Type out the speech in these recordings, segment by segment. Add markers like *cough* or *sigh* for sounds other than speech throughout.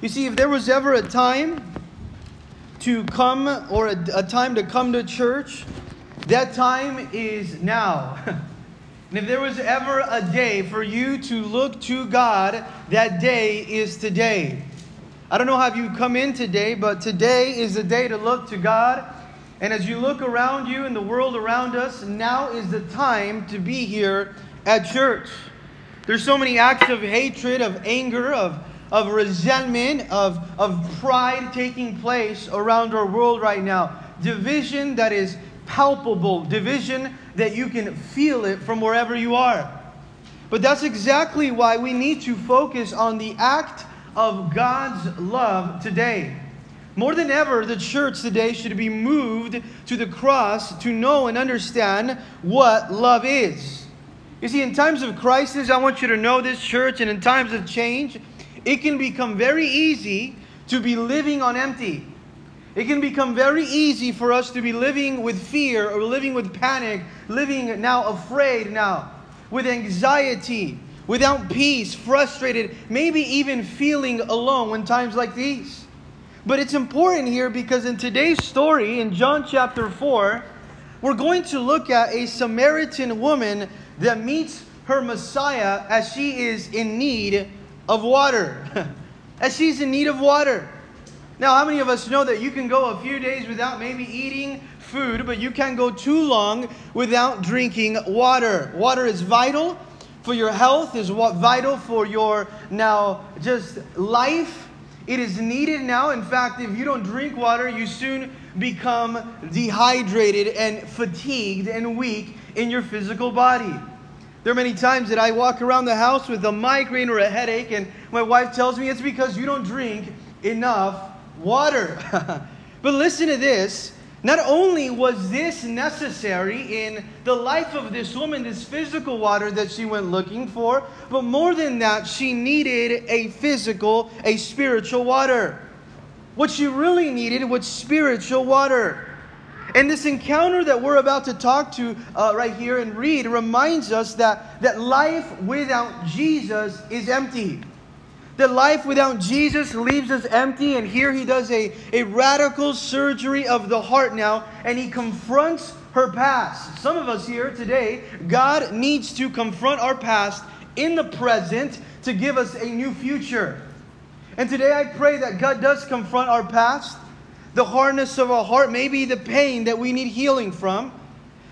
You see, if there was ever a time to come or a, a time to come to church, that time is now. *laughs* and if there was ever a day for you to look to God, that day is today. I don't know how you come in today, but today is the day to look to God. And as you look around you and the world around us, now is the time to be here at church. There's so many acts of hatred, of anger, of, of resentment, of, of pride taking place around our world right now. Division that is palpable, division that you can feel it from wherever you are. But that's exactly why we need to focus on the act of God's love today. More than ever, the church today should be moved to the cross to know and understand what love is. You see, in times of crisis, I want you to know this church, and in times of change, it can become very easy to be living on empty. It can become very easy for us to be living with fear or living with panic, living now afraid now, with anxiety, without peace, frustrated, maybe even feeling alone when times like these. But it's important here because in today's story, in John chapter 4, we're going to look at a Samaritan woman that meets her Messiah as she is in need of water. *laughs* as she's in need of water. Now, how many of us know that you can go a few days without maybe eating food, but you can't go too long without drinking water? Water is vital for your health, is what vital for your now just life. It is needed now. In fact, if you don't drink water, you soon become dehydrated and fatigued and weak in your physical body. There are many times that I walk around the house with a migraine or a headache, and my wife tells me it's because you don't drink enough water. *laughs* but listen to this not only was this necessary in the life of this woman, this physical water that she went looking for, but more than that, she needed a physical, a spiritual water. What she really needed was spiritual water. And this encounter that we're about to talk to uh, right here and read reminds us that, that life without Jesus is empty. That life without Jesus leaves us empty, and here he does a, a radical surgery of the heart now, and he confronts her past. Some of us here today, God needs to confront our past in the present to give us a new future. And today I pray that God does confront our past, the hardness of our heart, maybe the pain that we need healing from.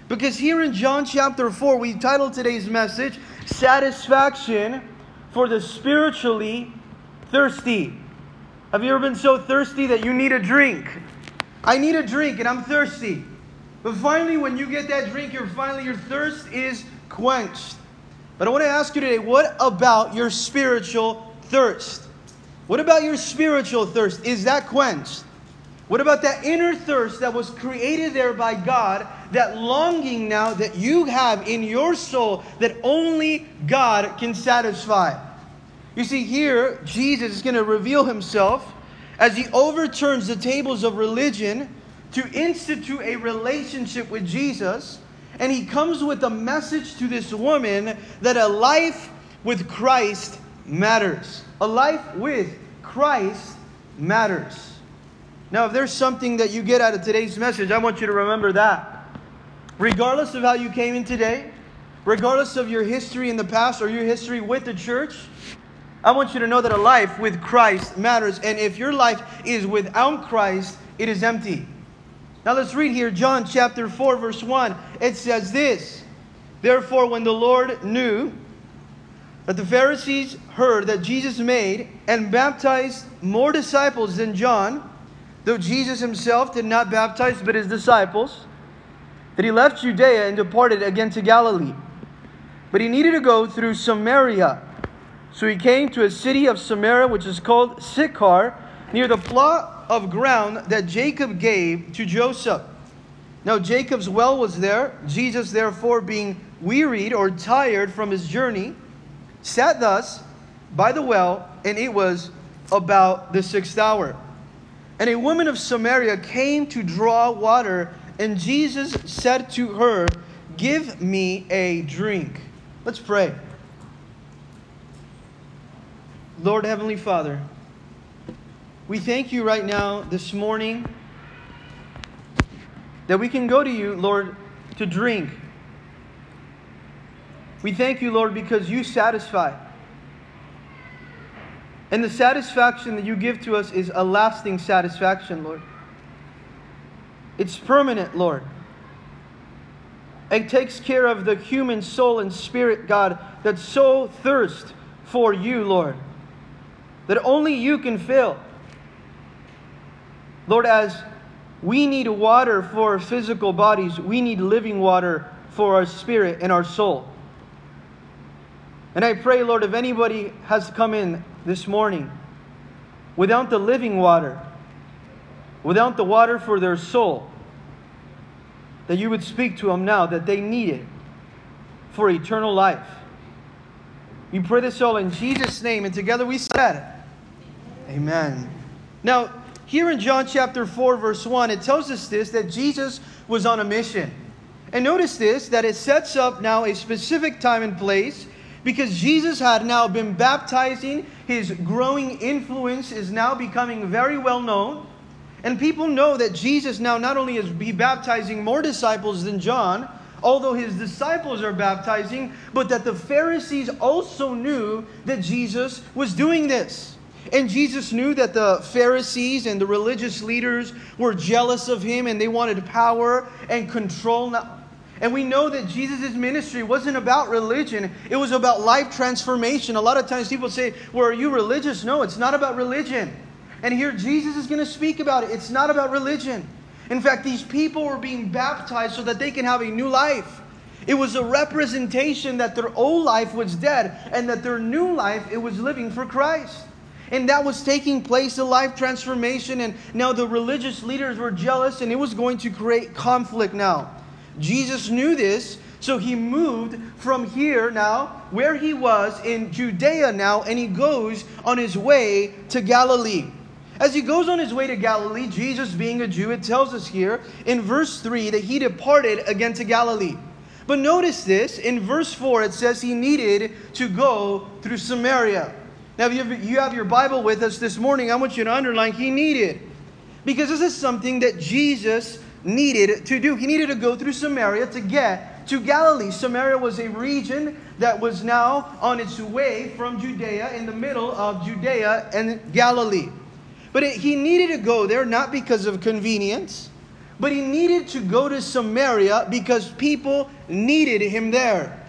Because here in John chapter 4, we titled today's message, Satisfaction for the Spiritually thirsty. Have you ever been so thirsty that you need a drink? I need a drink and I'm thirsty. But finally, when you get that drink, your finally your thirst is quenched. But I want to ask you today, what about your spiritual thirst? What about your spiritual thirst? Is that quenched? What about that inner thirst that was created there by God, that longing now that you have in your soul that only God can satisfy? You see, here, Jesus is going to reveal himself as he overturns the tables of religion to institute a relationship with Jesus. And he comes with a message to this woman that a life with Christ matters. A life with Christ matters. Now, if there's something that you get out of today's message, I want you to remember that. Regardless of how you came in today, regardless of your history in the past or your history with the church, I want you to know that a life with Christ matters. And if your life is without Christ, it is empty. Now let's read here John chapter 4, verse 1. It says this Therefore, when the Lord knew that the Pharisees heard that Jesus made and baptized more disciples than John, though Jesus himself did not baptize but his disciples, that he left Judea and departed again to Galilee. But he needed to go through Samaria. So he came to a city of Samaria, which is called Sychar, near the plot of ground that Jacob gave to Joseph. Now Jacob's well was there. Jesus, therefore, being wearied or tired from his journey, sat thus by the well, and it was about the sixth hour. And a woman of Samaria came to draw water, and Jesus said to her, Give me a drink. Let's pray. Lord Heavenly Father, we thank you right now, this morning, that we can go to you, Lord, to drink. We thank you, Lord, because you satisfy. And the satisfaction that you give to us is a lasting satisfaction, Lord. It's permanent, Lord. It takes care of the human soul and spirit, God, that so thirst for you, Lord, that only you can fill. Lord, as we need water for our physical bodies, we need living water for our spirit and our soul. And I pray, Lord, if anybody has come in this morning without the living water, without the water for their soul, that you would speak to them now that they need it for eternal life. We pray this all in Jesus' name, and together we said, Amen. Now, here in John chapter 4, verse 1, it tells us this that Jesus was on a mission. And notice this that it sets up now a specific time and place because Jesus had now been baptizing. His growing influence is now becoming very well known. And people know that Jesus now not only is he baptizing more disciples than John, although his disciples are baptizing, but that the Pharisees also knew that Jesus was doing this. And Jesus knew that the Pharisees and the religious leaders were jealous of him and they wanted power and control. And we know that Jesus' ministry wasn't about religion, it was about life transformation. A lot of times people say, Well, are you religious? No, it's not about religion. And here Jesus is going to speak about it. It's not about religion. In fact, these people were being baptized so that they can have a new life. It was a representation that their old life was dead and that their new life it was living for Christ. And that was taking place, a life transformation. And now the religious leaders were jealous and it was going to create conflict now. Jesus knew this, so he moved from here now, where he was in Judea now, and he goes on his way to Galilee. As he goes on his way to Galilee, Jesus being a Jew, it tells us here in verse 3 that he departed again to Galilee. But notice this, in verse 4, it says he needed to go through Samaria. Now, if you have your Bible with us this morning, I want you to underline he needed. Because this is something that Jesus needed to do. He needed to go through Samaria to get to Galilee. Samaria was a region that was now on its way from Judea, in the middle of Judea and Galilee. But it, he needed to go there not because of convenience, but he needed to go to Samaria because people needed him there.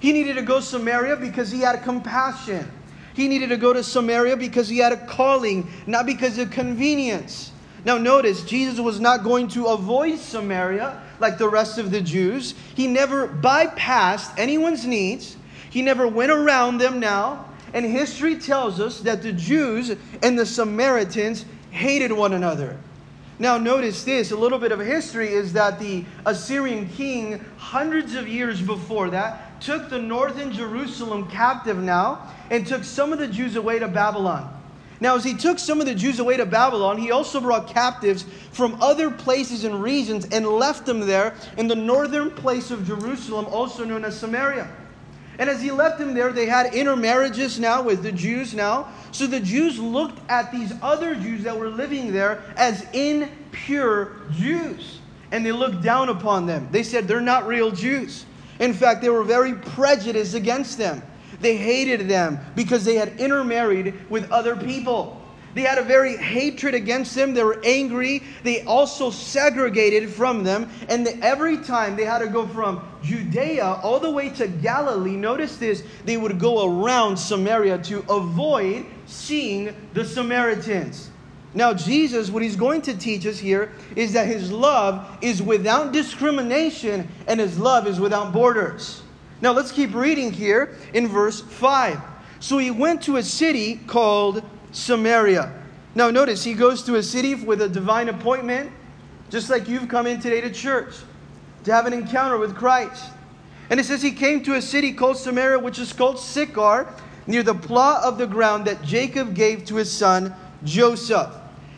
He needed to go to Samaria because he had compassion. He needed to go to Samaria because he had a calling, not because of convenience. Now, notice, Jesus was not going to avoid Samaria like the rest of the Jews. He never bypassed anyone's needs, he never went around them now. And history tells us that the Jews and the Samaritans hated one another. Now, notice this a little bit of history is that the Assyrian king, hundreds of years before that, took the northern Jerusalem captive now and took some of the Jews away to Babylon. Now, as he took some of the Jews away to Babylon, he also brought captives from other places and regions and left them there in the northern place of Jerusalem, also known as Samaria. And as he left them there, they had intermarriages now with the Jews now. So the Jews looked at these other Jews that were living there as impure Jews. And they looked down upon them. They said they're not real Jews. In fact, they were very prejudiced against them. They hated them because they had intermarried with other people. They had a very hatred against them. They were angry. They also segregated from them. And every time they had to go from Judea all the way to Galilee, notice this, they would go around Samaria to avoid seeing the Samaritans. Now, Jesus, what he's going to teach us here is that his love is without discrimination and his love is without borders. Now, let's keep reading here in verse 5. So he went to a city called Samaria. Now, notice he goes to a city with a divine appointment, just like you've come in today to church to have an encounter with Christ. And it says he came to a city called Samaria, which is called Sychar, near the plot of the ground that Jacob gave to his son Joseph.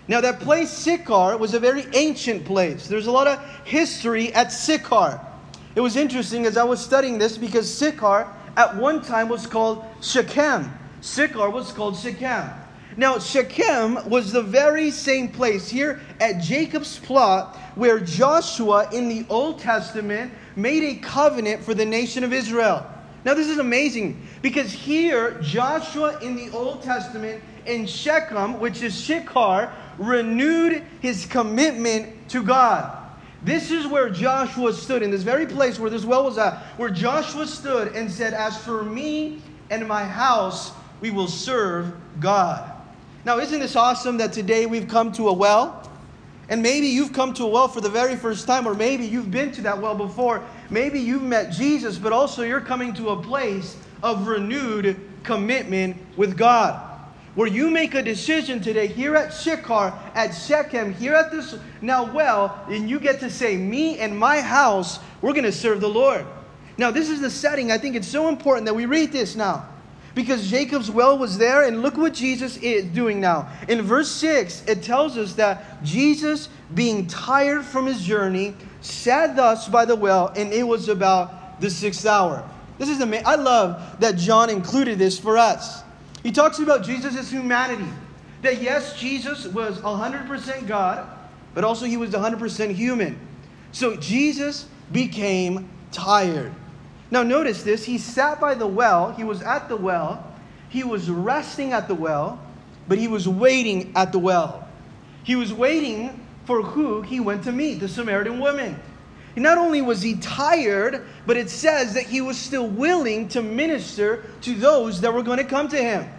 Now, that place, Sychar, was a very ancient place. There's a lot of history at Sychar. It was interesting as I was studying this because Sychar at one time was called Shechem. Sychar was called Shechem. Now, Shechem was the very same place here at Jacob's plot where Joshua in the Old Testament made a covenant for the nation of Israel. Now, this is amazing because here, Joshua in the Old Testament in Shechem, which is Sychar, renewed his commitment to God. This is where Joshua stood, in this very place where this well was at, where Joshua stood and said, As for me and my house, we will serve God. Now, isn't this awesome that today we've come to a well? And maybe you've come to a well for the very first time, or maybe you've been to that well before. Maybe you've met Jesus, but also you're coming to a place of renewed commitment with God. Where you make a decision today here at Sychar, at Shechem, here at this now well, and you get to say, Me and my house, we're going to serve the Lord. Now, this is the setting. I think it's so important that we read this now because Jacob's well was there, and look what Jesus is doing now. In verse 6, it tells us that Jesus, being tired from his journey, sat thus by the well, and it was about the sixth hour. This is amazing. I love that John included this for us. He talks about Jesus' humanity. That yes, Jesus was 100% God, but also he was 100% human. So Jesus became tired. Now, notice this. He sat by the well, he was at the well, he was resting at the well, but he was waiting at the well. He was waiting for who he went to meet, the Samaritan woman. Not only was he tired, but it says that he was still willing to minister to those that were going to come to him.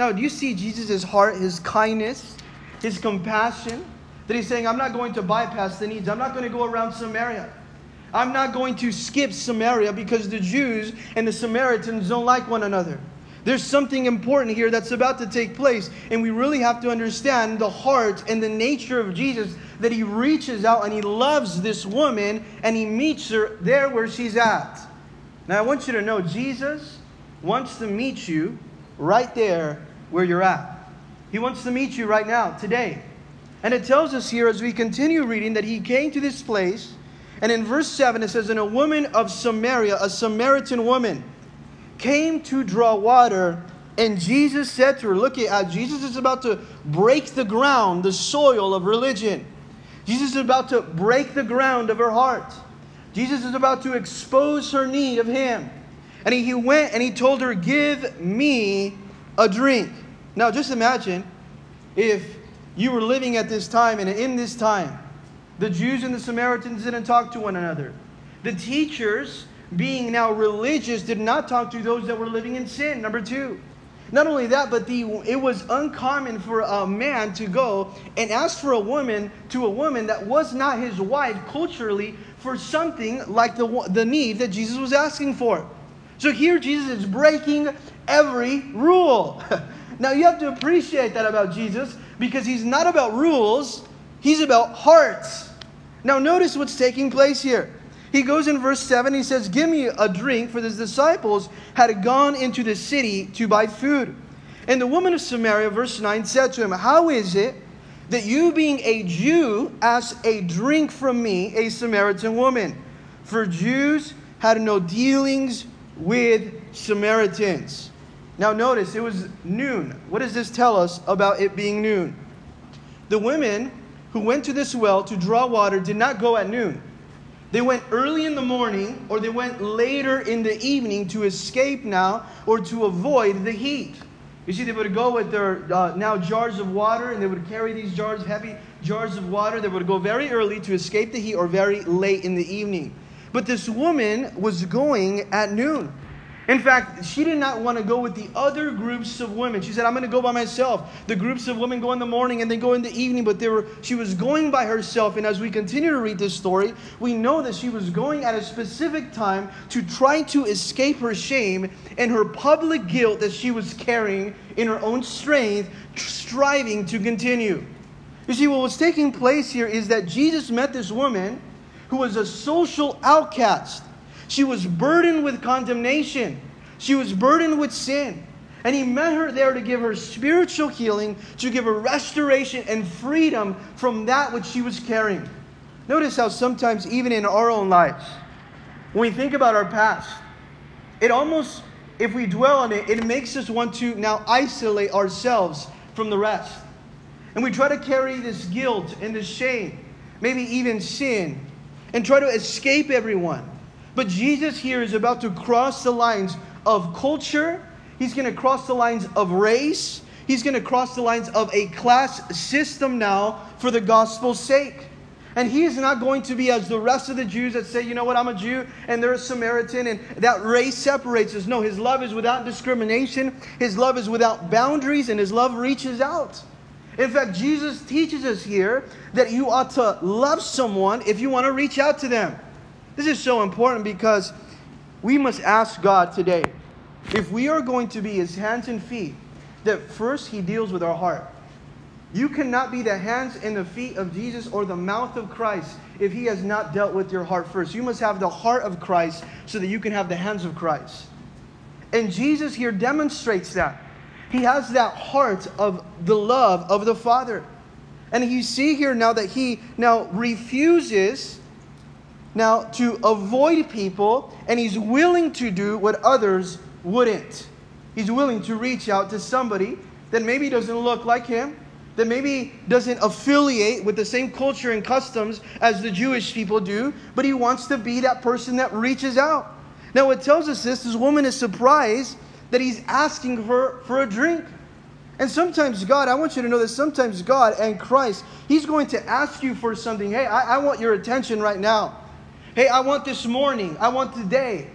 Now, do you see Jesus' heart, his kindness, his compassion? That he's saying, I'm not going to bypass the needs. I'm not going to go around Samaria. I'm not going to skip Samaria because the Jews and the Samaritans don't like one another. There's something important here that's about to take place, and we really have to understand the heart and the nature of Jesus that he reaches out and he loves this woman and he meets her there where she's at. Now, I want you to know Jesus wants to meet you right there where you're at. He wants to meet you right now, today. And it tells us here as we continue reading that he came to this place and in verse 7, it says, And a woman of Samaria, a Samaritan woman, came to draw water. And Jesus said to her, Look at Jesus is about to break the ground, the soil of religion. Jesus is about to break the ground of her heart. Jesus is about to expose her need of Him. And he went and he told her, Give me a drink. Now, just imagine if you were living at this time and in this time, the Jews and the Samaritans didn't talk to one another. The teachers, being now religious, did not talk to those that were living in sin. Number two. Not only that, but the, it was uncommon for a man to go and ask for a woman to a woman that was not his wife culturally for something like the, the need that Jesus was asking for. So here Jesus is breaking every rule. *laughs* now you have to appreciate that about Jesus because he's not about rules, he's about hearts. Now, notice what's taking place here. He goes in verse 7, he says, Give me a drink, for the disciples had gone into the city to buy food. And the woman of Samaria, verse 9, said to him, How is it that you, being a Jew, ask a drink from me, a Samaritan woman? For Jews had no dealings with Samaritans. Now, notice it was noon. What does this tell us about it being noon? The women who went to this well to draw water did not go at noon. They went early in the morning or they went later in the evening to escape now or to avoid the heat. You see, they would go with their uh, now jars of water and they would carry these jars, heavy jars of water. They would go very early to escape the heat or very late in the evening. But this woman was going at noon. In fact, she did not want to go with the other groups of women. She said, I'm going to go by myself. The groups of women go in the morning and they go in the evening, but they were, she was going by herself. And as we continue to read this story, we know that she was going at a specific time to try to escape her shame and her public guilt that she was carrying in her own strength, striving to continue. You see, what was taking place here is that Jesus met this woman who was a social outcast. She was burdened with condemnation. She was burdened with sin. And he met her there to give her spiritual healing, to give her restoration and freedom from that which she was carrying. Notice how sometimes, even in our own lives, when we think about our past, it almost, if we dwell on it, it makes us want to now isolate ourselves from the rest. And we try to carry this guilt and this shame, maybe even sin, and try to escape everyone. But Jesus here is about to cross the lines of culture, he's going to cross the lines of race, he's going to cross the lines of a class system now for the gospel's sake. And he is not going to be as the rest of the Jews that say, you know what, I'm a Jew and they're a Samaritan and that race separates us. No, his love is without discrimination, his love is without boundaries, and his love reaches out. In fact, Jesus teaches us here that you ought to love someone if you want to reach out to them. This is so important because we must ask God today if we are going to be his hands and feet, that first he deals with our heart. You cannot be the hands and the feet of Jesus or the mouth of Christ if he has not dealt with your heart first. You must have the heart of Christ so that you can have the hands of Christ. And Jesus here demonstrates that. He has that heart of the love of the Father. And you see here now that he now refuses now to avoid people and he's willing to do what others wouldn't. He's willing to reach out to somebody that maybe doesn't look like him, that maybe doesn't affiliate with the same culture and customs as the Jewish people do, but he wants to be that person that reaches out. Now, what tells us this, this woman is surprised that he's asking her for a drink. And sometimes God, I want you to know that sometimes God and Christ, He's going to ask you for something. Hey, I, I want your attention right now. Hey, I want this morning. I want today.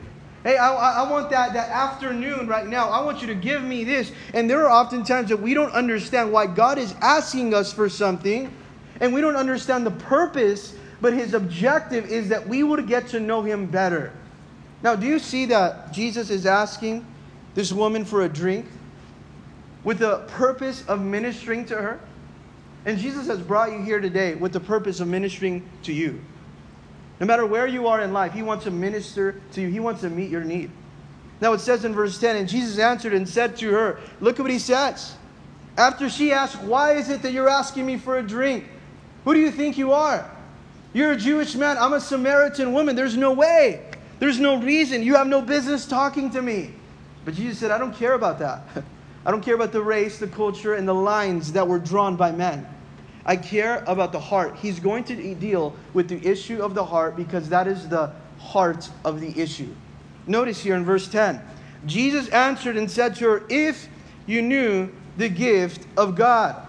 Hey, I, I want that, that afternoon right now. I want you to give me this. And there are often times that we don't understand why God is asking us for something, and we don't understand the purpose, but His objective is that we would get to know Him better. Now, do you see that Jesus is asking this woman for a drink with the purpose of ministering to her? And Jesus has brought you here today with the purpose of ministering to you. No matter where you are in life, He wants to minister to you, He wants to meet your need. Now it says in verse 10 And Jesus answered and said to her, Look at what He says. After she asked, Why is it that you're asking me for a drink? Who do you think you are? You're a Jewish man. I'm a Samaritan woman. There's no way. There's no reason. You have no business talking to me. But Jesus said, I don't care about that. *laughs* I don't care about the race, the culture, and the lines that were drawn by men. I care about the heart. He's going to deal with the issue of the heart because that is the heart of the issue. Notice here in verse 10 Jesus answered and said to her, If you knew the gift of God,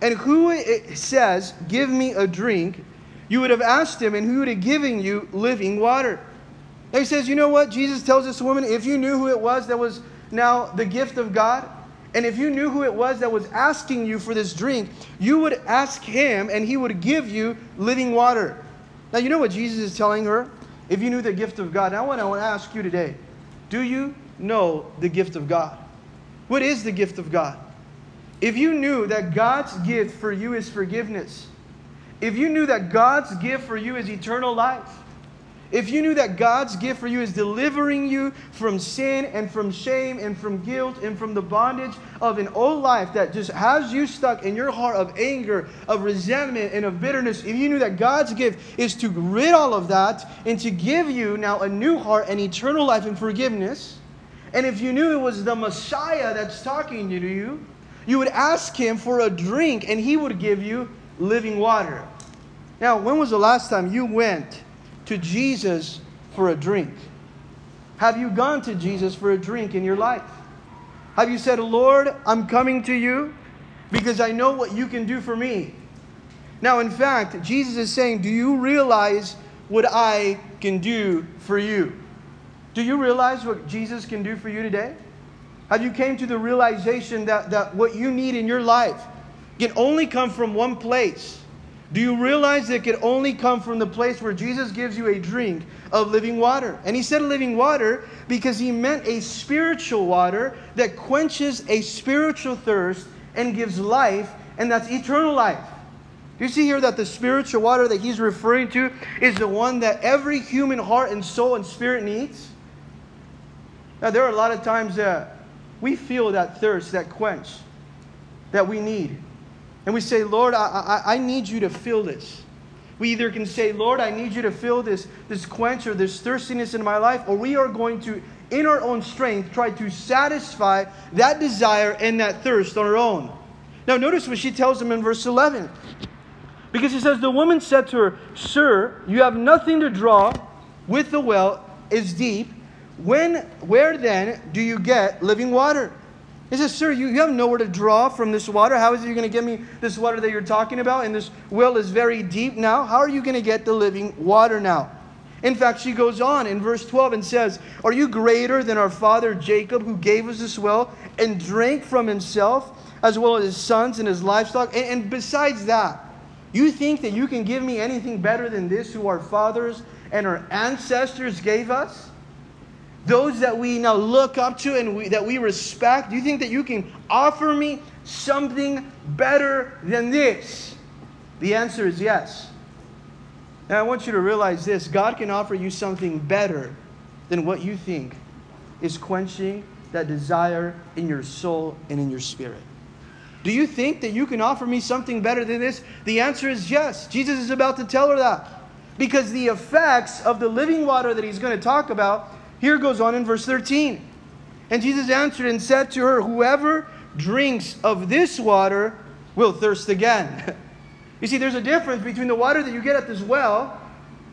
and who it says, Give me a drink, you would have asked him, and who would have given you living water. He says, You know what? Jesus tells this woman, If you knew who it was that was now the gift of God, and if you knew who it was that was asking you for this drink, you would ask him and he would give you living water. Now, you know what Jesus is telling her? If you knew the gift of God, I want to ask you today do you know the gift of God? What is the gift of God? If you knew that God's gift for you is forgiveness, if you knew that God's gift for you is eternal life, if you knew that God's gift for you is delivering you from sin and from shame and from guilt and from the bondage of an old life that just has you stuck in your heart of anger, of resentment, and of bitterness, if you knew that God's gift is to rid all of that and to give you now a new heart and eternal life and forgiveness, and if you knew it was the Messiah that's talking to you, you would ask him for a drink and he would give you living water. Now, when was the last time you went? To Jesus for a drink? Have you gone to Jesus for a drink in your life? Have you said, Lord, I'm coming to you because I know what you can do for me? Now, in fact, Jesus is saying, Do you realize what I can do for you? Do you realize what Jesus can do for you today? Have you came to the realization that, that what you need in your life can only come from one place? Do you realize it could only come from the place where Jesus gives you a drink of living water? And he said living water because he meant a spiritual water that quenches a spiritual thirst and gives life, and that's eternal life. Do you see here that the spiritual water that he's referring to is the one that every human heart and soul and spirit needs? Now, there are a lot of times that we feel that thirst, that quench that we need. And we say, Lord, I, I, I need you to fill this. We either can say, Lord, I need you to fill this, this quench or this thirstiness in my life, or we are going to, in our own strength, try to satisfy that desire and that thirst on our own. Now, notice what she tells him in verse 11. Because he says, The woman said to her, Sir, you have nothing to draw with the well is deep. When, where then do you get living water? He says, Sir, you, you have nowhere to draw from this water. How is it you're going to give me this water that you're talking about? And this well is very deep now. How are you going to get the living water now? In fact, she goes on in verse 12 and says, Are you greater than our father Jacob, who gave us this well and drank from himself, as well as his sons and his livestock? And, and besides that, you think that you can give me anything better than this, who our fathers and our ancestors gave us? Those that we now look up to and we, that we respect, do you think that you can offer me something better than this? The answer is yes. Now, I want you to realize this God can offer you something better than what you think is quenching that desire in your soul and in your spirit. Do you think that you can offer me something better than this? The answer is yes. Jesus is about to tell her that. Because the effects of the living water that he's going to talk about here goes on in verse 13. And Jesus answered and said to her, Whoever drinks of this water will thirst again. *laughs* You see, there's a difference between the water that you get at this well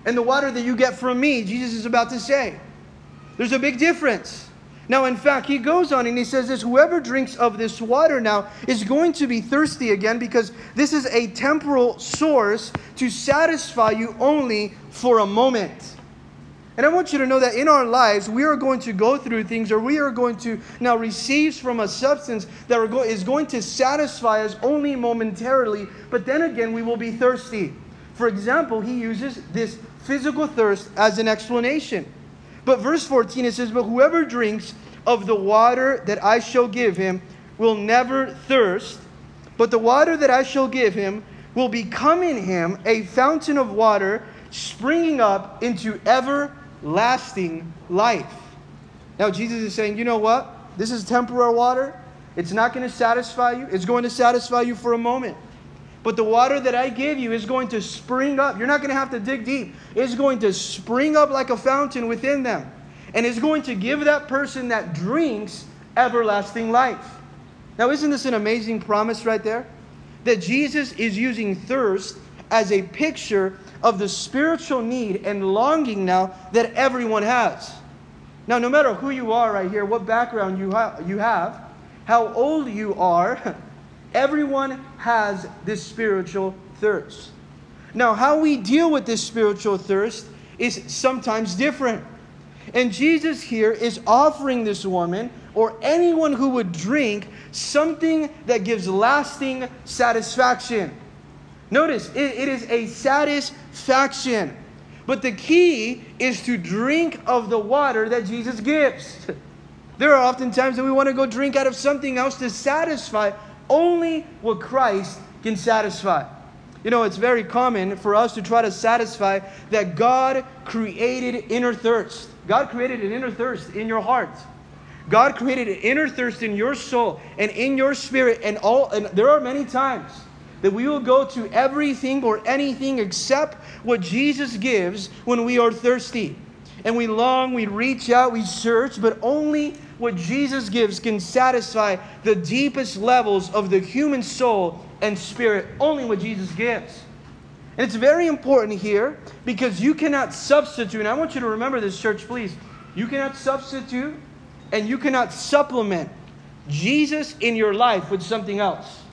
and the water that you get from me, Jesus is about to say. There's a big difference. Now, in fact, he goes on and he says this whoever drinks of this water now is going to be thirsty again because this is a temporal source to satisfy you only for a moment. And I want you to know that in our lives, we are going to go through things or we are going to now receive from a substance that is going to satisfy us only momentarily, but then again, we will be thirsty. For example, he uses this physical thirst as an explanation. But verse 14 it says, But whoever drinks of the water that I shall give him will never thirst, but the water that I shall give him will become in him a fountain of water springing up into ever lasting life. Now, Jesus is saying, you know what? This is temporary water. It's not going to satisfy you, it's going to satisfy you for a moment. But the water that I give you is going to spring up. You're not going to have to dig deep. It's going to spring up like a fountain within them. And it's going to give that person that drinks everlasting life. Now, isn't this an amazing promise right there? That Jesus is using thirst as a picture of the spiritual need and longing now that everyone has. Now, no matter who you are right here, what background you, ha- you have, how old you are, *laughs* everyone has this spiritual thirst. Now, how we deal with this spiritual thirst is sometimes different. And Jesus here is offering this woman or anyone who would drink something that gives lasting satisfaction. Notice, it, it is a satisfaction. But the key is to drink of the water that Jesus gives. *laughs* There are often times that we want to go drink out of something else to satisfy only what Christ can satisfy. You know, it's very common for us to try to satisfy that God created inner thirst. God created an inner thirst in your heart. God created an inner thirst in your soul and in your spirit and all and there are many times that we will go to everything or anything except what Jesus gives when we are thirsty. And we long, we reach out, we search, but only what Jesus gives can satisfy the deepest levels of the human soul and spirit. Only what Jesus gives. And it's very important here because you cannot substitute, and I want you to remember this, church, please. You cannot substitute and you cannot supplement Jesus in your life with something else.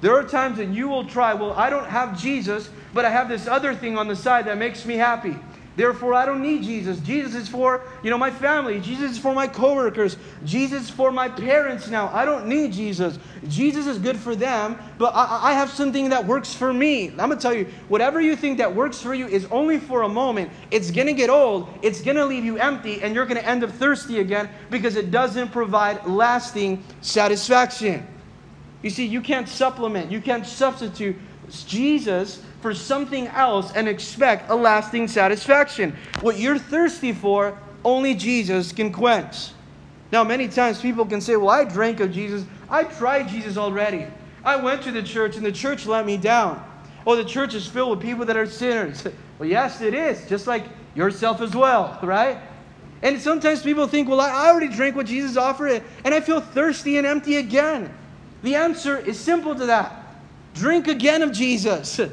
There are times that you will try, well, I don't have Jesus, but I have this other thing on the side that makes me happy. Therefore, I don't need Jesus. Jesus is for, you know, my family. Jesus is for my coworkers. Jesus is for my parents now. I don't need Jesus. Jesus is good for them, but I, I have something that works for me. I'm going to tell you, whatever you think that works for you is only for a moment. It's going to get old. It's going to leave you empty, and you're going to end up thirsty again because it doesn't provide lasting satisfaction. You see, you can't supplement, you can't substitute Jesus for something else and expect a lasting satisfaction. What you're thirsty for, only Jesus can quench. Now, many times people can say, Well, I drank of Jesus. I tried Jesus already. I went to the church and the church let me down. Oh, the church is filled with people that are sinners. *laughs* Well, yes, it is, just like yourself as well, *laughs* right? And sometimes people think, Well, I already drank what Jesus offered and I feel thirsty and empty again. The answer is simple to that drink again of Jesus. *laughs*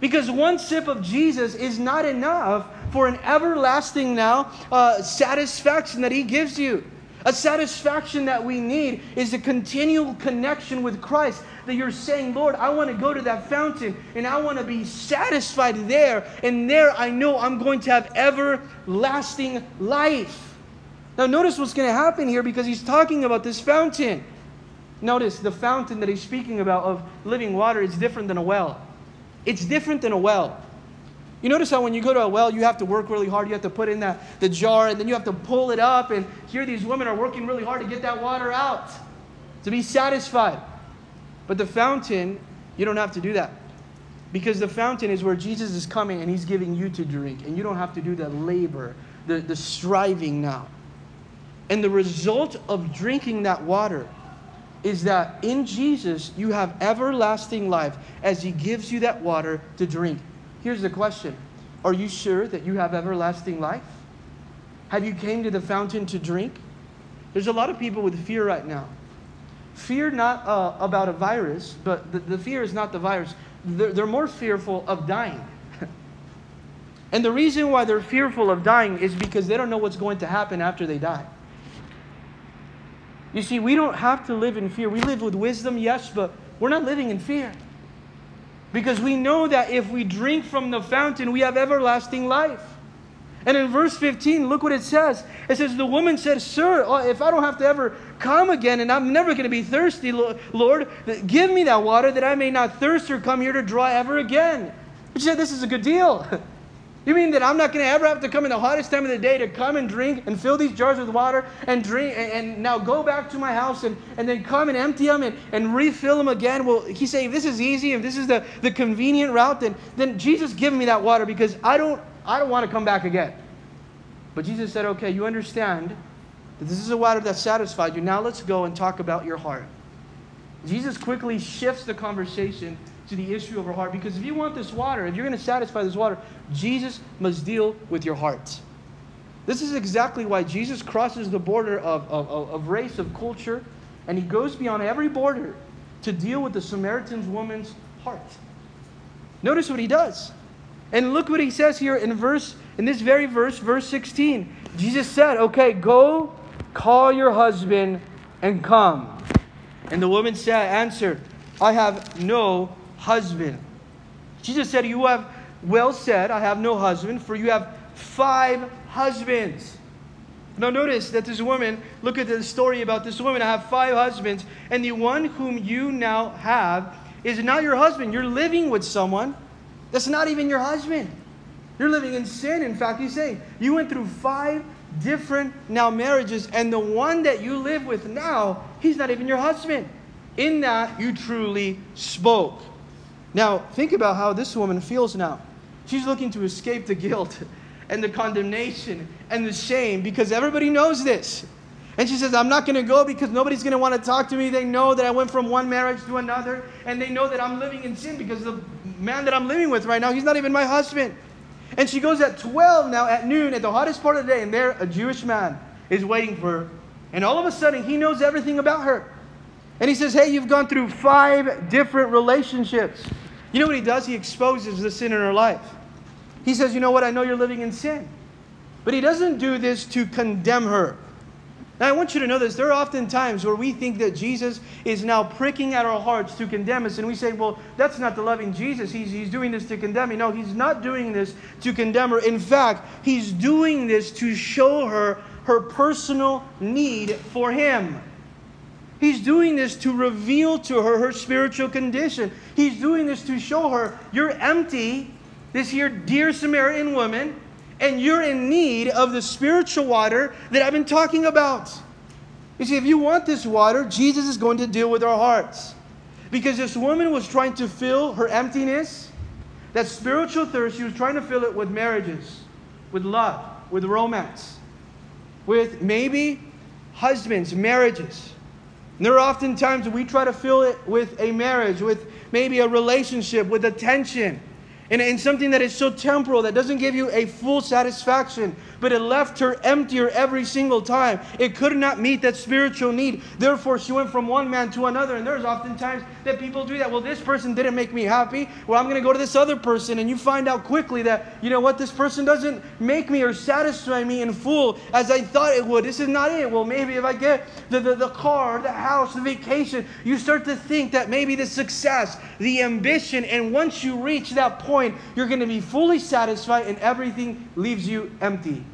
Because one sip of Jesus is not enough for an everlasting now uh, satisfaction that He gives you. A satisfaction that we need is a continual connection with Christ. That you're saying, Lord, I want to go to that fountain and I want to be satisfied there. And there I know I'm going to have everlasting life. Now, notice what's going to happen here because he's talking about this fountain. Notice the fountain that he's speaking about of living water is different than a well. It's different than a well. You notice how when you go to a well, you have to work really hard. You have to put in that, the jar and then you have to pull it up. And here these women are working really hard to get that water out, to be satisfied. But the fountain, you don't have to do that. Because the fountain is where Jesus is coming and he's giving you to drink. And you don't have to do the labor, the, the striving now. And the result of drinking that water is that in Jesus you have everlasting life as he gives you that water to drink. Here's the question Are you sure that you have everlasting life? Have you came to the fountain to drink? There's a lot of people with fear right now. Fear not uh, about a virus, but the, the, fear is not the virus. They're, they're more fearful of dying. *laughs* and the reason why they're fearful of dying is because they don't know what's going to happen after they die. You see, we don't have to live in fear. We live with wisdom, yes, but we're not living in fear. Because we know that if we drink from the fountain, we have everlasting life. And in verse 15, look what it says. It says, The woman said, Sir, uh, if I don't have to ever come again and I'm never going to be thirsty, Lord, give me that water that I may not thirst or come here to draw ever again. But she said, This is a good deal. *laughs* You mean that I'm not going to ever have to come in the hottest time of the day to come and drink and fill these jars with water and drink and, and now go back to my house and, and then come and empty them and, and refill them again? Well, he's saying if this is easy, if this is the, the convenient route, then, then Jesus give me that water because I don't, I don't want to come back again. But Jesus said, okay, you understand that this is a water that satisfied you. Now let's go and talk about your heart. Jesus quickly shifts the conversation to the issue of our heart. Because if you want this water, if you're going to satisfy this water, Jesus must deal with your heart. This is exactly why Jesus crosses the border of, of, of race, of culture, and he goes beyond every border to deal with the Samaritan woman's heart. Notice what he does. And look what he says here in verse in this very verse, verse 16. Jesus said, "Okay, go call your husband and come." And the woman said, answered, "I have no husband. Jesus said, You have well said, I have no husband, for you have five husbands. Now, notice that this woman, look at the story about this woman. I have five husbands, and the one whom you now have is not your husband. You're living with someone that's not even your husband. You're living in sin. In fact, he's saying you went through five different now marriages, and the one that you live with now, he's not even your husband. In that, you truly spoke. Now, think about how this woman feels now. She's looking to escape the guilt *laughs* and the condemnation and the shame because everybody knows this. And she says, I'm not going to go because nobody's going to want to talk to me. They know that I went from one marriage to another, and they know that I'm living in sin because the man that I'm living with right now, he's not even my husband. And she goes at 12 now at noon, at the hottest part of the day, and there a Jewish man is waiting for her. And all of a sudden, he knows everything about her. And he says, Hey, you've gone through five different relationships. You know what he does? He exposes the sin in her life. He says, You know what? I know you're living in sin. But he doesn't do this to condemn her. Now, I want you to know this. There are often times where we think that Jesus is now pricking at our hearts to condemn us, and we say, Well, that's not the loving Jesus. He's, he's doing this to condemn me. No, he's not doing this to condemn her. In fact, he's doing this to show her her personal need for him. He's doing this to reveal to her her spiritual condition. He's doing this to show her you're empty, this here dear Samaritan woman, and you're in need of the spiritual water that I've been talking about. You see, if you want this water, Jesus is going to deal with our hearts. Because this woman was trying to fill her emptiness, that spiritual thirst, she was trying to fill it with marriages, with love, with romance, with maybe husbands, marriages. And there are often times we try to fill it with a marriage, with maybe a relationship, with attention. And, and something that is so temporal that doesn't give you a full satisfaction, but it left her emptier every single time. It could not meet that spiritual need. Therefore, she went from one man to another. And there's oftentimes that people do that. Well, this person didn't make me happy. Well, I'm going to go to this other person. And you find out quickly that, you know what, this person doesn't make me or satisfy me in full as I thought it would. This is not it. Well, maybe if I get the, the, the car, the house, the vacation, you start to think that maybe the success, the ambition, and once you reach that point, you're going to be fully satisfied and everything leaves you empty.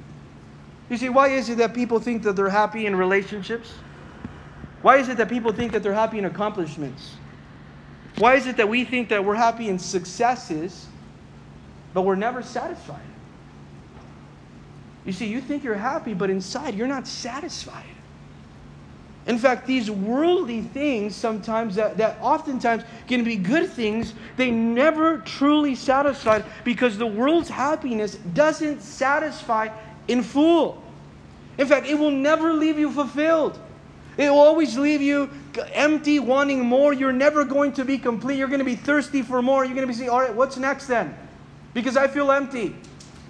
You see, why is it that people think that they're happy in relationships? Why is it that people think that they're happy in accomplishments? Why is it that we think that we're happy in successes, but we're never satisfied? You see, you think you're happy, but inside you're not satisfied. In fact, these worldly things sometimes that, that oftentimes can be good things, they never truly satisfy because the world's happiness doesn't satisfy in full. In fact, it will never leave you fulfilled. It will always leave you empty, wanting more. You're never going to be complete. You're going to be thirsty for more. You're going to be saying, all right, what's next then? Because I feel empty.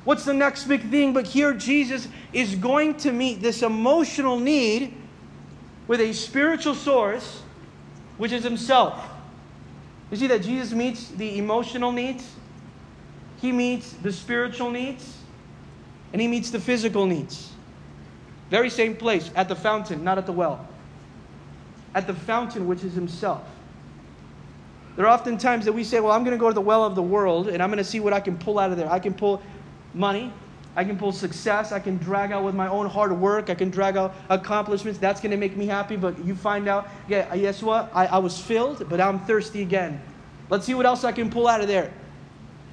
What's the next big thing? But here, Jesus is going to meet this emotional need with a spiritual source, which is Himself. You see that Jesus meets the emotional needs, He meets the spiritual needs, and he meets the physical needs. Very same place, at the fountain, not at the well. At the fountain, which is himself. There are often times that we say, Well, I'm going to go to the well of the world and I'm going to see what I can pull out of there. I can pull money, I can pull success, I can drag out with my own hard work, I can drag out accomplishments. That's going to make me happy. But you find out, yeah, uh, guess what? I, I was filled, but I'm thirsty again. Let's see what else I can pull out of there.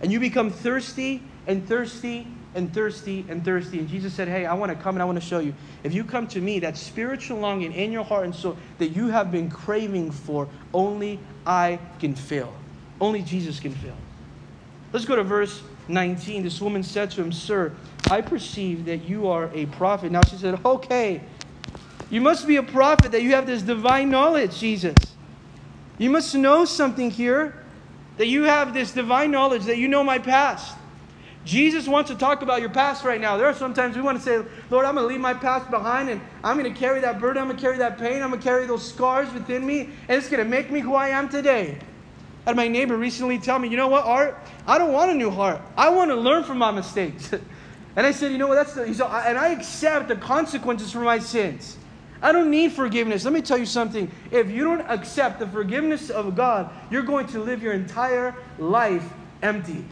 And you become thirsty and thirsty and thirsty and thirsty. And Jesus said, Hey, I want to come and I want to show you. If you come to me, that spiritual longing in your heart and soul that you have been craving for, only I can fill. Only Jesus can fill. Let's go to verse 19. This woman said to him, Sir, I perceive that you are a prophet. Now she said, Okay, you must be a prophet that you have this divine knowledge, Jesus. You must know something here, that you have this divine knowledge, that you know my past. Jesus wants to talk about your past right now. There are sometimes we want to say, Lord, I'm going to leave my past behind and I'm going to carry that burden. I'm going to carry that pain. I'm going to carry those scars within me and it's going to make me who I am today. Had my neighbor recently tell me, you know what, Art? I don't want a new heart. I want to learn from my mistakes. *laughs* and I said, you know what, that's the, he said, and I accept the consequences for my sins. I don't need forgiveness. Let me tell you something. If you don't accept the forgiveness of God, you're going to live your entire life empty.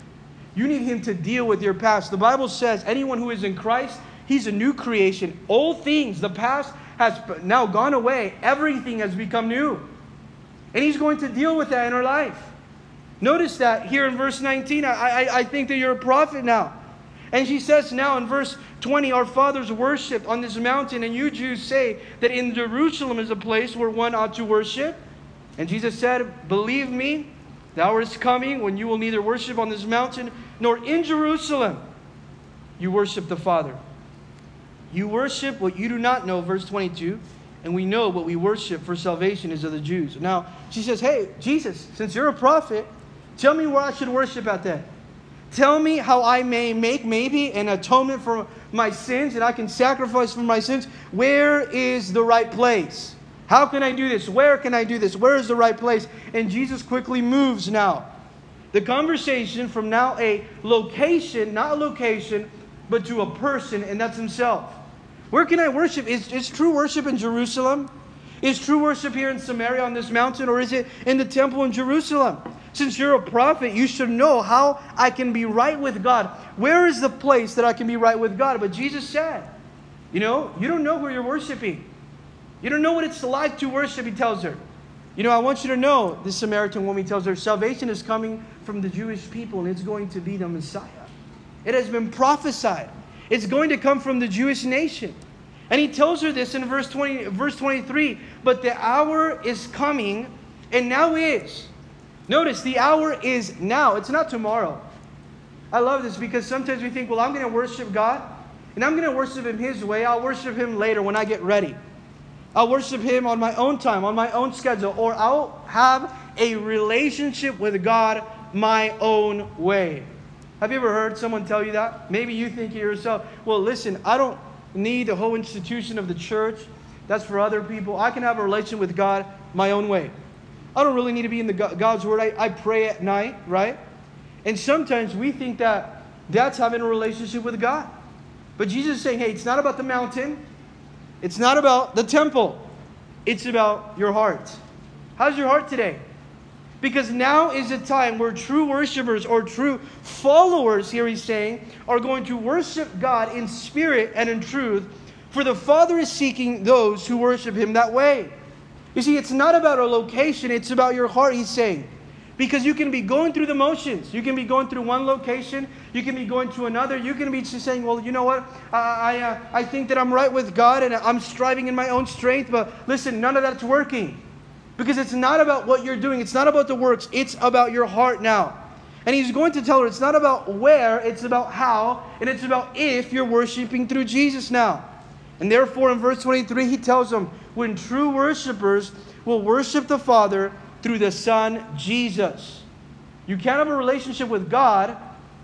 You need Him to deal with your past. The Bible says anyone who is in Christ, he's a new creation. Old things, the past has now gone away. Everything has become new. And He's going to deal with that in our life. Notice that here in verse 19. I, I, I think that you're a prophet now. And she says now in verse 20, Our fathers worshiped on this mountain, and you Jews say that in Jerusalem is a place where one ought to worship. And Jesus said, Believe me, the hour is coming when you will neither worship on this mountain nor in Jerusalem. You worship the Father. You worship what you do not know, verse 22, and we know what we worship for salvation is of the Jews. Now, she says, Hey, Jesus, since you're a prophet, tell me where I should worship at that. Tell me how I may make maybe an atonement for my sins and I can sacrifice for my sins. Where is the right place? How can I do this? Where can I do this? Where is the right place? And Jesus quickly moves now. The conversation from now a location, not a location, but to a person, and that's himself. Where can I worship? Is, is true worship in Jerusalem? Is true worship here in Samaria on this mountain, or is it in the temple in Jerusalem? Since you're a prophet, you should know how I can be right with God. Where is the place that I can be right with God? But Jesus said, you know, you don't know where you're worshiping. You don't know what it's like to worship, he tells her. You know, I want you to know, this Samaritan woman tells her, salvation is coming from the Jewish people and it's going to be the Messiah. It has been prophesied. It's going to come from the Jewish nation. And he tells her this in verse 20, verse 23, but the hour is coming and now is. Notice the hour is now. It's not tomorrow. I love this because sometimes we think, well, I'm going to worship God and I'm going to worship him his way. I'll worship him later when I get ready. I'll worship Him on my own time, on my own schedule, or I'll have a relationship with God my own way. Have you ever heard someone tell you that? Maybe you think to yourself, well, listen, I don't need the whole institution of the church. That's for other people. I can have a relation with God my own way. I don't really need to be in the God's word. I, I pray at night, right? And sometimes we think that that's having a relationship with God. But Jesus is saying, hey, it's not about the mountain. It's not about the temple. It's about your heart. How's your heart today? Because now is a time where true worshipers or true followers, here he's saying, are going to worship God in spirit and in truth. For the Father is seeking those who worship him that way. You see, it's not about a location, it's about your heart, he's saying. Because you can be going through the motions. You can be going through one location, you can be going to another. You can be just saying, well, you know what? I, I, uh, I think that I'm right with God and I'm striving in my own strength, but listen, none of that's working. Because it's not about what you're doing, it's not about the works, it's about your heart now. And he's going to tell her it's not about where, it's about how, and it's about if you're worshiping through Jesus now. And therefore, in verse 23, he tells them, when true worshipers will worship the Father through the Son, Jesus. You can't have a relationship with God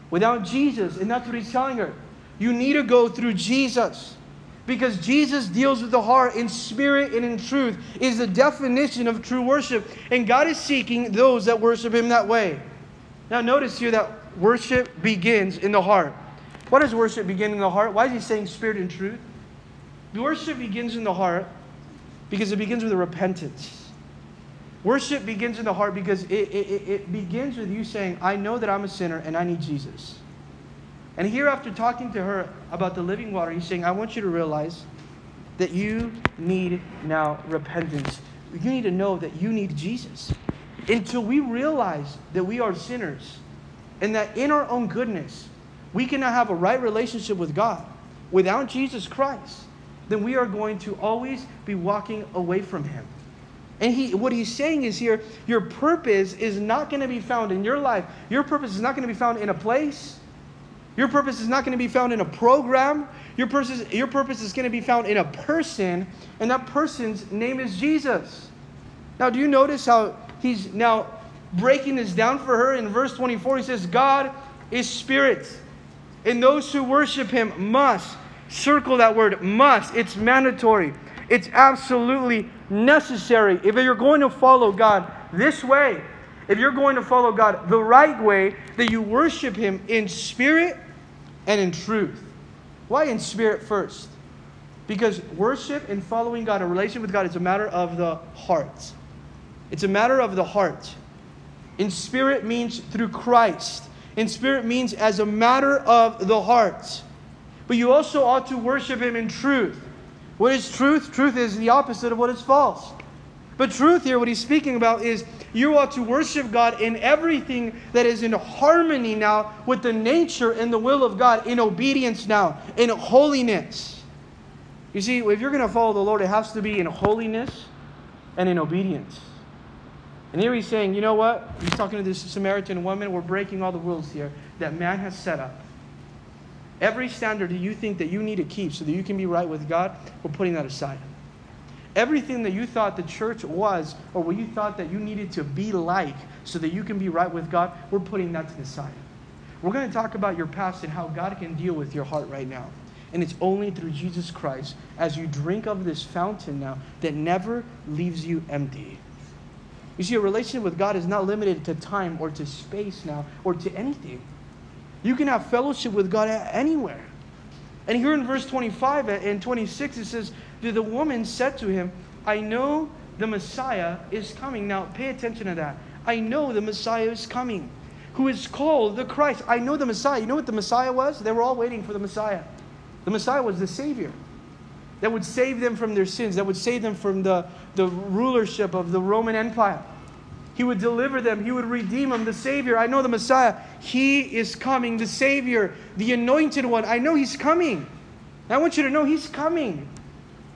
without Jesus, and that's what he's telling her. You need to go through Jesus. Because Jesus deals with the heart in spirit and in truth, is the definition of true worship. And God is seeking those that worship Him that way. Now, notice here that worship begins in the heart. Why does worship begin in the heart? Why is He saying spirit and truth? Worship begins in the heart because it begins with a repentance. Worship begins in the heart because it, it, it begins with you saying, I know that I'm a sinner and I need Jesus. And here, after talking to her about the living water, he's saying, I want you to realize that you need now repentance. You need to know that you need Jesus. Until we realize that we are sinners and that in our own goodness, we cannot have a right relationship with God without Jesus Christ then we are going to always be walking away from Him. And he, what he's saying is here, your purpose is not going to be found in your life. Your purpose is not going to be found in a place. Your purpose is not going to be found in a program. Your purpose, your purpose is going to be found in a person, and that person's name is Jesus. Now, do you notice how he's now breaking this down for her in verse 24? He says, God is spirit, and those who worship him must Circle that word must. It's mandatory. It's absolutely necessary. If you're going to follow God this way, if you're going to follow God the right way, that you worship Him in spirit and in truth. Why in spirit first? Because worship and following God, a relation with God, is a matter of the heart. It's a matter of the heart. In spirit means through Christ. In spirit means as a matter of the heart. But you also ought to worship Him in truth. What is truth? Truth is the opposite of what is false. But truth here, what he's speaking about is you ought to worship God in everything that is in harmony now with the nature and the will of God, in obedience now, in holiness. You see, if you're going to follow the Lord, it has to be in holiness and in obedience. And here he's saying, you know what? He's talking to this Samaritan woman. We're breaking all the rules here that man has set up. Every standard that you think that you need to keep so that you can be right with God, we're putting that aside. Everything that you thought the church was, or what you thought that you needed to be like so that you can be right with God, we're putting that to the side. We're going to talk about your past and how God can deal with your heart right now. And it's only through Jesus Christ, as you drink of this fountain now, that never leaves you empty. You see, a relationship with God is not limited to time or to space now or to anything. You can have fellowship with God anywhere. And here in verse 25 uh, and 26, it says, The woman said to him, I know the Messiah is coming. Now, pay attention to that. I know the Messiah is coming, who is called the Christ. I know the Messiah. You know what the Messiah was? They were all waiting for the Messiah. The Messiah was the Savior that would save them from their sins, that would save them from the, the rulership of the Roman Empire. He would deliver them. He would redeem them. The Savior. I know the Messiah. He is coming. The Savior, the anointed one. I know He's coming. I want you to know He's coming.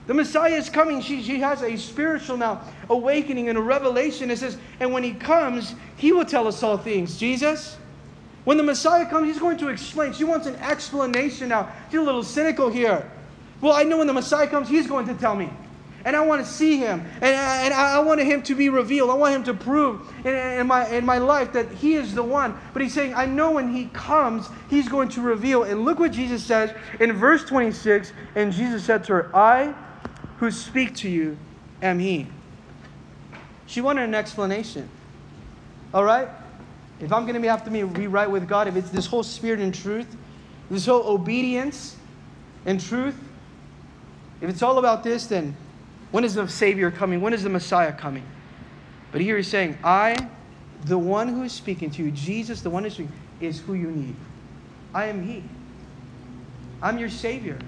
The Messiah is coming. She, she has a spiritual now awakening and a revelation. It says, and when He comes, He will tell us all things. Jesus, when the Messiah comes, He's going to explain. She wants an explanation now. She's a little cynical here. Well, I know when the Messiah comes, He's going to tell me. And I want to see him. And, and I wanted him to be revealed. I want him to prove in, in, my, in my life that he is the one. But he's saying, I know when he comes, he's going to reveal. And look what Jesus says in verse 26. And Jesus said to her, I who speak to you am he. She wanted an explanation. All right? If I'm going to be, have to be right with God, if it's this whole spirit and truth, this whole obedience and truth, if it's all about this, then when is the Savior coming? When is the Messiah coming? But here he's saying, I, the one who is speaking to you, Jesus, the one who is speaking, is who you need. I am He. I'm your Savior.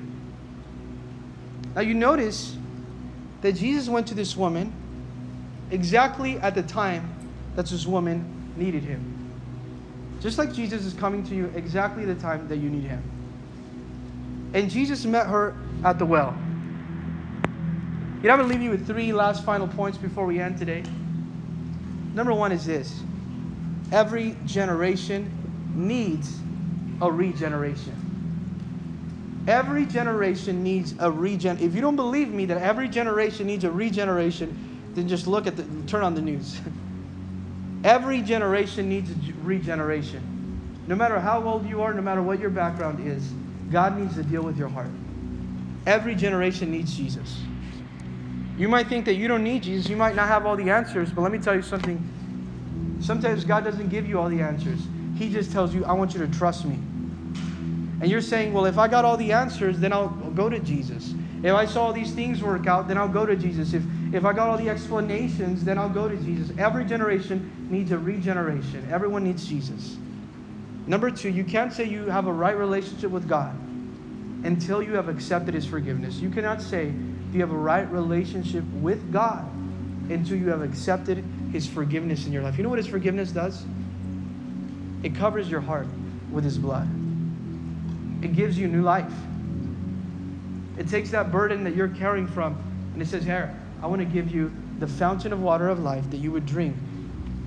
Now you notice that Jesus went to this woman exactly at the time that this woman needed him. Just like Jesus is coming to you exactly the time that you need him. And Jesus met her at the well. You know, I'm going to leave you with three last final points before we end today. Number one is this every generation needs a regeneration. Every generation needs a regen. If you don't believe me that every generation needs a regeneration, then just look at the turn on the news. *laughs* every generation needs a regeneration. No matter how old you are, no matter what your background is, God needs to deal with your heart. Every generation needs Jesus. You might think that you don't need Jesus. You might not have all the answers, but let me tell you something. Sometimes God doesn't give you all the answers. He just tells you, I want you to trust me. And you're saying, well, if I got all the answers, then I'll go to Jesus. If I saw these things work out, then I'll go to Jesus. If, if I got all the explanations, then I'll go to Jesus. Every generation needs a regeneration. Everyone needs Jesus. Number two, you can't say you have a right relationship with God until you have accepted His forgiveness. You cannot say you have a right relationship with God until you have accepted His forgiveness in your life. You know what His forgiveness does? It covers your heart with His blood it gives you new life. It takes that burden that you're carrying from and it says, Here, I want to give you the fountain of water of life that you would drink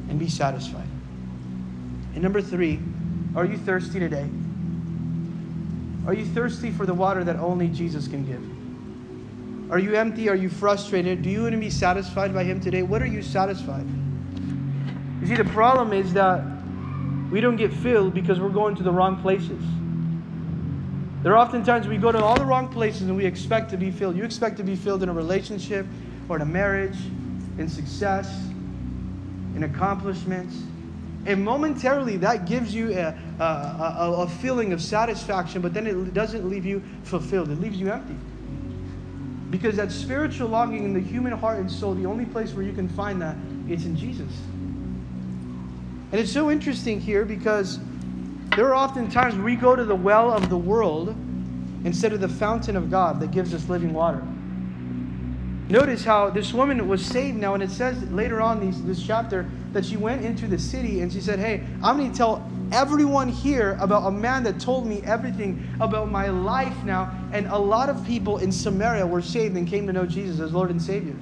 and be satisfied. And number three, are you thirsty today? Are you thirsty for the water that only Jesus can give? Are you empty? Are you frustrated? Do you want to be satisfied by Him today? What are you satisfied? You see, the problem is that we don't get filled because we're going to the wrong places. There are oftentimes we go to all the wrong places and we expect to be filled. You expect to be filled in a relationship or in a marriage, in success, in accomplishments. And momentarily that gives you a, a, a, a feeling of satisfaction, but then it doesn't leave you fulfilled. It leaves you empty. Because that spiritual longing in the human heart and soul, the only place where you can find that is in Jesus. And it's so interesting here because there are often times we go to the well of the world instead of the fountain of God that gives us living water. Notice how this woman was saved now, and it says later on these, this chapter that she went into the city and she said, Hey, I'm going to tell everyone here about a man that told me everything about my life now. And a lot of people in Samaria were saved and came to know Jesus as Lord and Savior.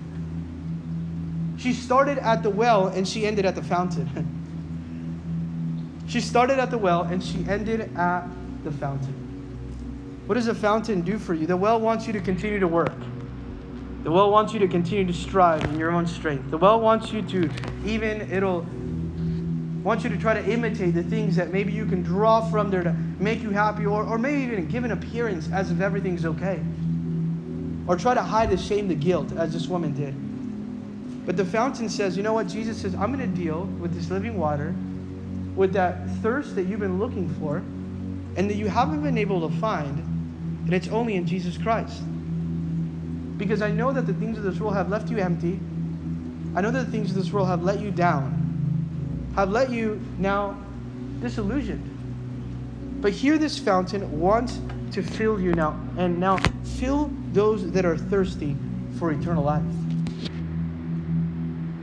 She started at the well and she ended at the fountain. *laughs* She started at the well and she ended at the fountain. What does a fountain do for you? The well wants you to continue to work. The well wants you to continue to strive in your own strength. The well wants you to even it'll wants you to try to imitate the things that maybe you can draw from there to make you happy or, or maybe even give an appearance as if everything's okay. Or try to hide the shame, the guilt, as this woman did. But the fountain says, you know what? Jesus says, I'm going to deal with this living water with that thirst that you've been looking for and that you haven't been able to find, and it's only in Jesus Christ. Because I know that the things of this world have left you empty. I know that the things of this world have let you down, have let you now disillusioned. But here, this fountain wants to fill you now, and now fill those that are thirsty for eternal life.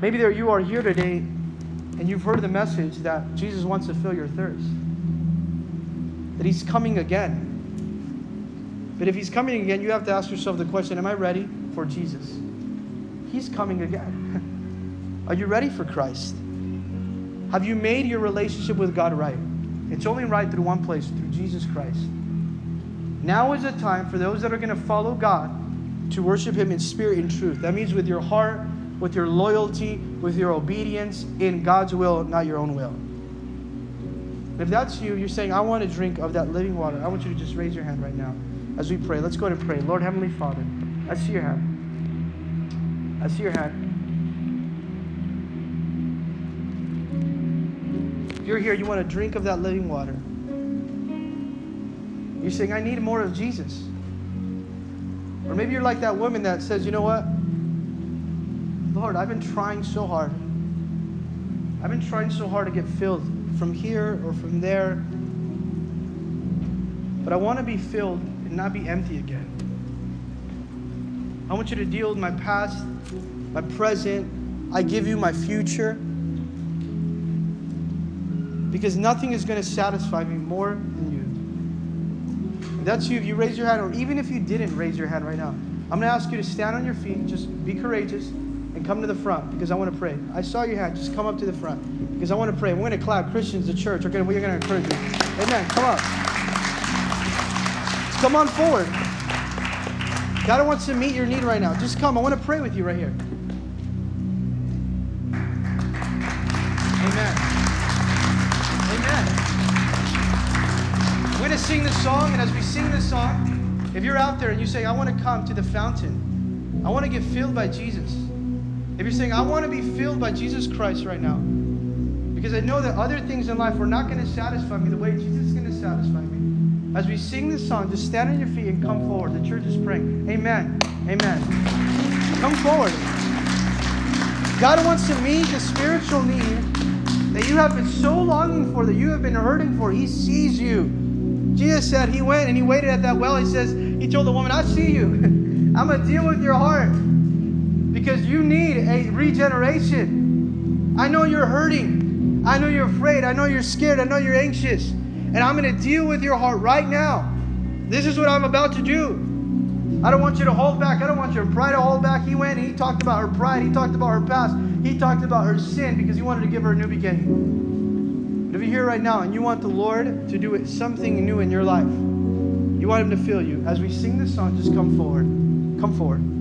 Maybe there you are here today and you've heard the message that Jesus wants to fill your thirst, that He's coming again. But if He's coming again, you have to ask yourself the question Am I ready for Jesus? He's coming again. *laughs* Are you ready for Christ? Have you made your relationship with God right? It's only right through one place, through Jesus Christ. Now is the time for those that are going to follow God to worship Him in spirit and truth. That means with your heart, with your loyalty, with your obedience in God's will, not your own will. If that's you, you're saying, I want to drink of that living water. I want you to just raise your hand right now as we pray. Let's go ahead and pray. Lord Heavenly Father, I see your hand. I see your hand. If you're here, you want to drink of that living water. You're saying, I need more of Jesus. Or maybe you're like that woman that says, you know what? Lord, I've been trying so hard. I've been trying so hard to get filled from here or from there. But I want to be filled and not be empty again. I want you to deal with my past, my present. I give you my future. Because nothing is going to satisfy me more than you. If that's you, if you raise your hand, or even if you didn't raise your hand right now, I'm going to ask you to stand on your feet, just be courageous, and come to the front because I want to pray. I saw your hand, just come up to the front because I want to pray. We're going to clap Christians, the church. To, we're going to encourage you. Amen. Come on. Come on forward. God wants to meet your need right now. Just come. I want to pray with you right here. Sing this song, and as we sing this song, if you're out there and you say, I want to come to the fountain, I want to get filled by Jesus. If you're saying, I want to be filled by Jesus Christ right now, because I know that other things in life are not going to satisfy me the way Jesus is going to satisfy me. As we sing this song, just stand on your feet and come forward. The church is praying. Amen. Amen. Come forward. God wants to meet the spiritual need that you have been so longing for, that you have been hurting for. He sees you. Jesus said he went and he waited at that well. He says, He told the woman, I see you. I'm going to deal with your heart because you need a regeneration. I know you're hurting. I know you're afraid. I know you're scared. I know you're anxious. And I'm going to deal with your heart right now. This is what I'm about to do. I don't want you to hold back. I don't want your pride to hold back. He went and he talked about her pride. He talked about her past. He talked about her sin because he wanted to give her a new beginning. But if you're here right now and you want the Lord to do something new in your life, you want Him to fill you, as we sing this song, just come forward. Come forward.